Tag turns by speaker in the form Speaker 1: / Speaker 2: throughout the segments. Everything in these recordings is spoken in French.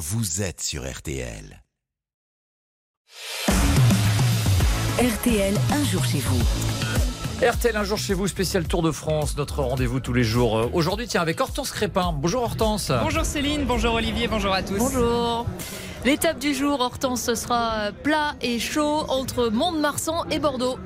Speaker 1: vous êtes sur RTL.
Speaker 2: RTL, un jour chez vous.
Speaker 3: RTL un jour chez vous, spécial Tour de France, notre rendez-vous tous les jours. Euh, Aujourd'hui, tiens, avec Hortense Crépin. Bonjour Hortense.
Speaker 4: Bonjour Céline, bonjour Olivier, bonjour à tous.
Speaker 5: Bonjour. L'étape du jour, Hortense, ce sera plat et chaud entre Mont-de-Marsan et Bordeaux.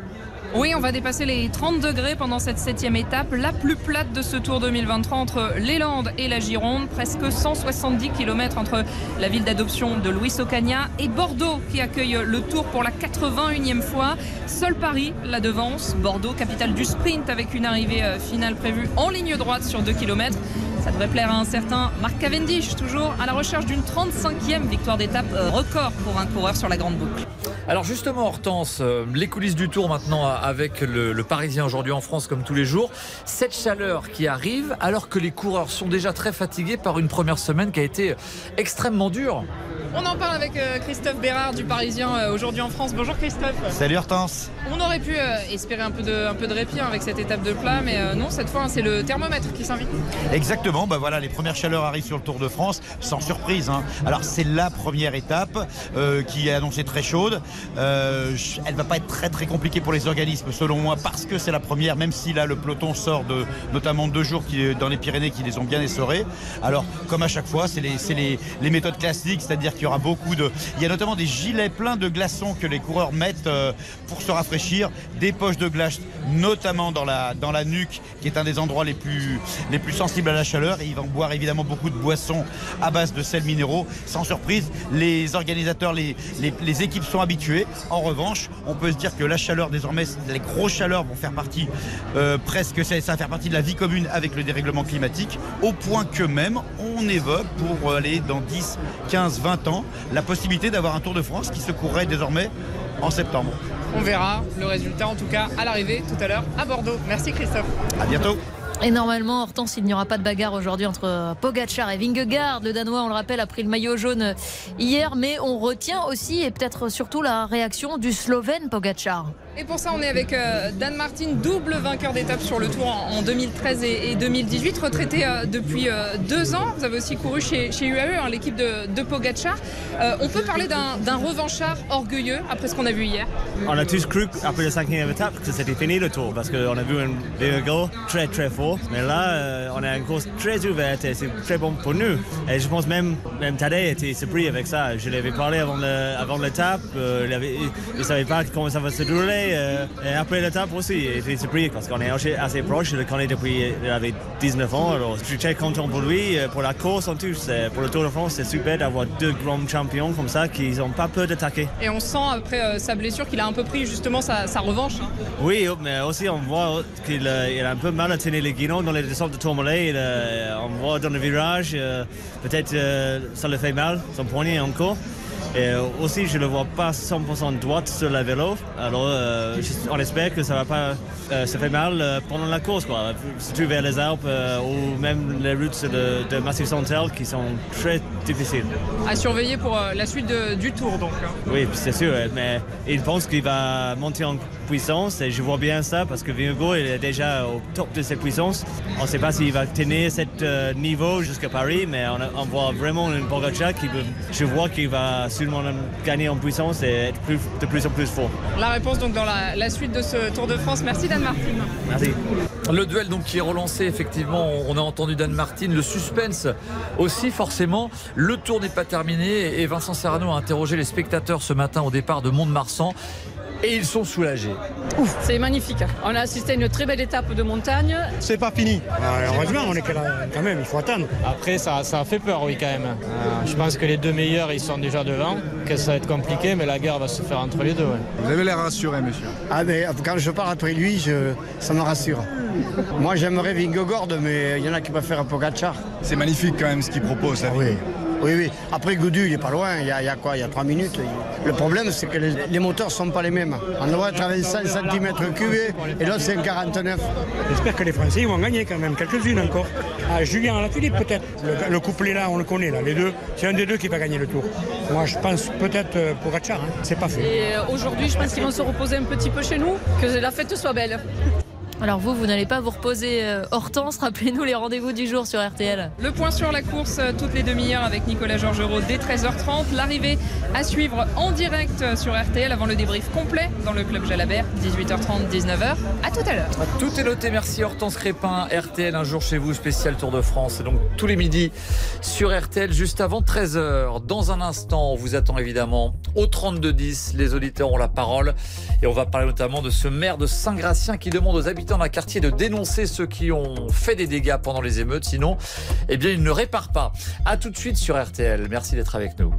Speaker 4: Oui, on va dépasser les 30 degrés pendant cette septième étape, la plus plate de ce Tour 2023 entre les Landes et la Gironde. Presque 170 km entre la ville d'adoption de Louis Ocaña et Bordeaux qui accueille le Tour pour la 81e fois. Seul Paris la devance. Bordeaux, capitale du sprint avec une arrivée euh, finale prévue en ligne droite sur 2 km. Ça devrait plaire à un certain Marc Cavendish, toujours à la recherche d'une 35e victoire d'étape euh, record pour un coureur sur la grande boucle.
Speaker 3: Alors justement Hortense, euh, les coulisses du Tour maintenant euh, avec le, le Parisien aujourd'hui en France comme tous les jours. Cette chaleur qui arrive alors que les coureurs sont déjà très fatigués par une première semaine qui a été extrêmement dure.
Speaker 4: On en parle avec euh, Christophe Bérard du Parisien euh, aujourd'hui en France. Bonjour Christophe.
Speaker 6: Salut Hortense.
Speaker 4: On aurait pu euh, espérer un peu, de, un peu de répit hein, avec cette étape de plat, mais non, cette fois hein, c'est le thermomètre qui s'invite.
Speaker 6: Exactement, bah voilà, les premières chaleurs arrivent sur le Tour de France, sans surprise. hein. Alors c'est la première étape euh, qui est annoncée très chaude. Euh, elle va pas être très très compliquée pour les organismes, selon moi, parce que c'est la première, même si là le peloton sort de notamment deux jours qui, dans les Pyrénées qui les ont bien essorés. Alors comme à chaque fois, c'est les, les, les méthodes classiques, c'est-à-dire y aura beaucoup de, il y a notamment des gilets pleins de glaçons que les coureurs mettent euh, pour se rafraîchir, des poches de glace, notamment dans la dans la nuque, qui est un des endroits les plus les plus sensibles à la chaleur. Ils vont boire évidemment beaucoup de boissons à base de sels minéraux. Sans surprise, les organisateurs, les, les, équipes sont habituées. En revanche, on peut se dire que la chaleur désormais, les grosses chaleurs vont faire partie euh, presque, ça, va faire partie de la vie commune avec le dérèglement climatique, au point que même on évoque pour aller dans 10, 15, 20 ans la possibilité d'avoir un Tour de France qui se courrait désormais en septembre.
Speaker 4: On verra le résultat en tout cas à l'arrivée tout à l'heure à Bordeaux. Merci Christophe.
Speaker 6: À bientôt.
Speaker 5: Et normalement, Hortense, il n'y aura pas de bagarre aujourd'hui entre Pogacar et Vingegaard. Le Danois, on le rappelle, a pris le maillot jaune hier. Mais on retient aussi et peut-être surtout la réaction du Slovène Pogacar.
Speaker 4: Et pour ça, on est avec euh, Dan Martin, double vainqueur d'étape sur le Tour en, en 2013 et, et 2018, retraité euh, depuis euh, deux ans. Vous avez aussi couru chez, chez UAE, hein, l'équipe de, de Pogacar. On peut parler d'un revanchard orgueilleux après ce qu'on a vu hier?
Speaker 7: On a tous cru après la cinquième étape que c'était fini le tour parce qu'on a vu un Vingegaard très très fort. Mais là, on a une course très ouverte et c'est très bon pour nous. Et je pense même, même Tadej était surpris avec ça. Je l'avais parlé avant l'étape. il ne savait pas comment ça va se dérouler. Euh, et après l'étape aussi, il était surpris parce qu'on est assez, assez proche. Je le connais depuis il avait 19 ans. Alors je suis très content pour lui, euh, pour la course en tout. C'est- Pour le Tour de France, c'est super d'avoir deux grands champions comme ça qui n'ont pas peur d'attaquer.
Speaker 4: Et on sent après euh, sa blessure qu'il a un peu pris justement sa, sa revanche. hein.
Speaker 7: Oui, mais aussi on voit qu'il euh, il a un peu mal à tenir les guidons dans les descentes de Tourmalet. Il, euh, on voit dans le virage, euh, peut-être euh, ça le fait mal, son poignet encore. Et aussi, je ne le vois pas 100% droite sur la vélo. Alors, euh, on espère que ça ne va pas euh, se faire mal euh, pendant la course, quoi. Surtout vers les Alpes ou même les routes de, de Massif Central qui sont très difficiles.
Speaker 4: À surveiller pour la suite de- du Tour donc. hein.
Speaker 7: Oui, c'est sûr, mais il pense qu'il va monter en puissance et je vois bien ça parce que Vingegaard il est déjà au top de ses puissances. On ne sait pas s'il va tenir ce niveau jusqu'à Paris, mais on, voit vraiment une Pogacar qui, peut- je vois qu'il va sûrement gagner en puissance et être plus- de plus en plus fort.
Speaker 4: La réponse donc dans la, la suite de ce Tour de France. Merci Dan Martin.
Speaker 7: Merci.
Speaker 3: Le duel donc qui est relancé effectivement, on a entendu Dan Martin, le suspense aussi forcément. Le tour n'est pas terminé et Vincent Serrano a interrogé les spectateurs ce matin au départ de Mont-de-Marsan et ils sont soulagés.
Speaker 8: C'est magnifique. On a assisté à une très belle étape de montagne.
Speaker 9: C'est pas fini. Euh, heureusement, on est quand même, il faut attendre.
Speaker 10: Après, ça, ça a fait peur, oui, quand même. Euh, je pense que les deux meilleurs, ils sont déjà devant, que ça va être compliqué, mais la guerre va se faire entre les deux. ouais.
Speaker 11: Vous avez l'air rassuré, monsieur.
Speaker 9: Ah, mais quand je pars après lui, je- ça me rassure. Moi, j'aimerais Vingegaard, mais il y en a qui préfèrent Pogacar.
Speaker 11: C'est magnifique quand même ce qu'il propose. là.
Speaker 9: Oui. Oui, oui. Après, Goudu, il est pas loin. Il y a, il y a quoi? Il y a 3 minutes. Le problème, c'est que les, les moteurs sont pas les mêmes. On devrait être à 25 cm3 et l'autre, c'est un 49.
Speaker 12: J'espère que les Français vont gagner quand même, quelques-unes encore. Ah, Julien Alaphilippe peut-être. Le, le couplet là, on le connaît là, les deux. C'est un des deux qui va gagner le tour. Moi je pense peut-être euh, pour Gatchar, hein. c'est pas fait.
Speaker 8: Et euh, aujourd'hui, je pense qu'ils vont se reposer un petit peu chez nous, que la fête soit belle.
Speaker 5: Alors vous, vous n'allez pas vous reposer. euh, Hortense, rappelez-nous les rendez-vous du jour sur RTL.
Speaker 4: Le point sur la course euh, toutes les demi-heures avec Nicolas Georgerot dès 13h30. L'arrivée à suivre en direct euh, sur RTL avant le débrief complet dans le club Jalabert, 18h30, 19h. À tout à l'heure.
Speaker 3: Tout est noté, merci Hortense Crépin. RTL, un jour chez vous, spécial Tour de France. Et donc tous les midis sur RTL, juste avant 13h. Dans un instant, on vous attend évidemment au 32-10. Les auditeurs ont la parole. Et on va parler notamment de ce maire de Saint-Gratien qui demande aux habitants d'un quartier de dénoncer ceux qui ont fait des dégâts pendant les émeutes. Sinon, eh bien, il ne répare pas. À tout de suite sur RTL. Merci d'être avec nous.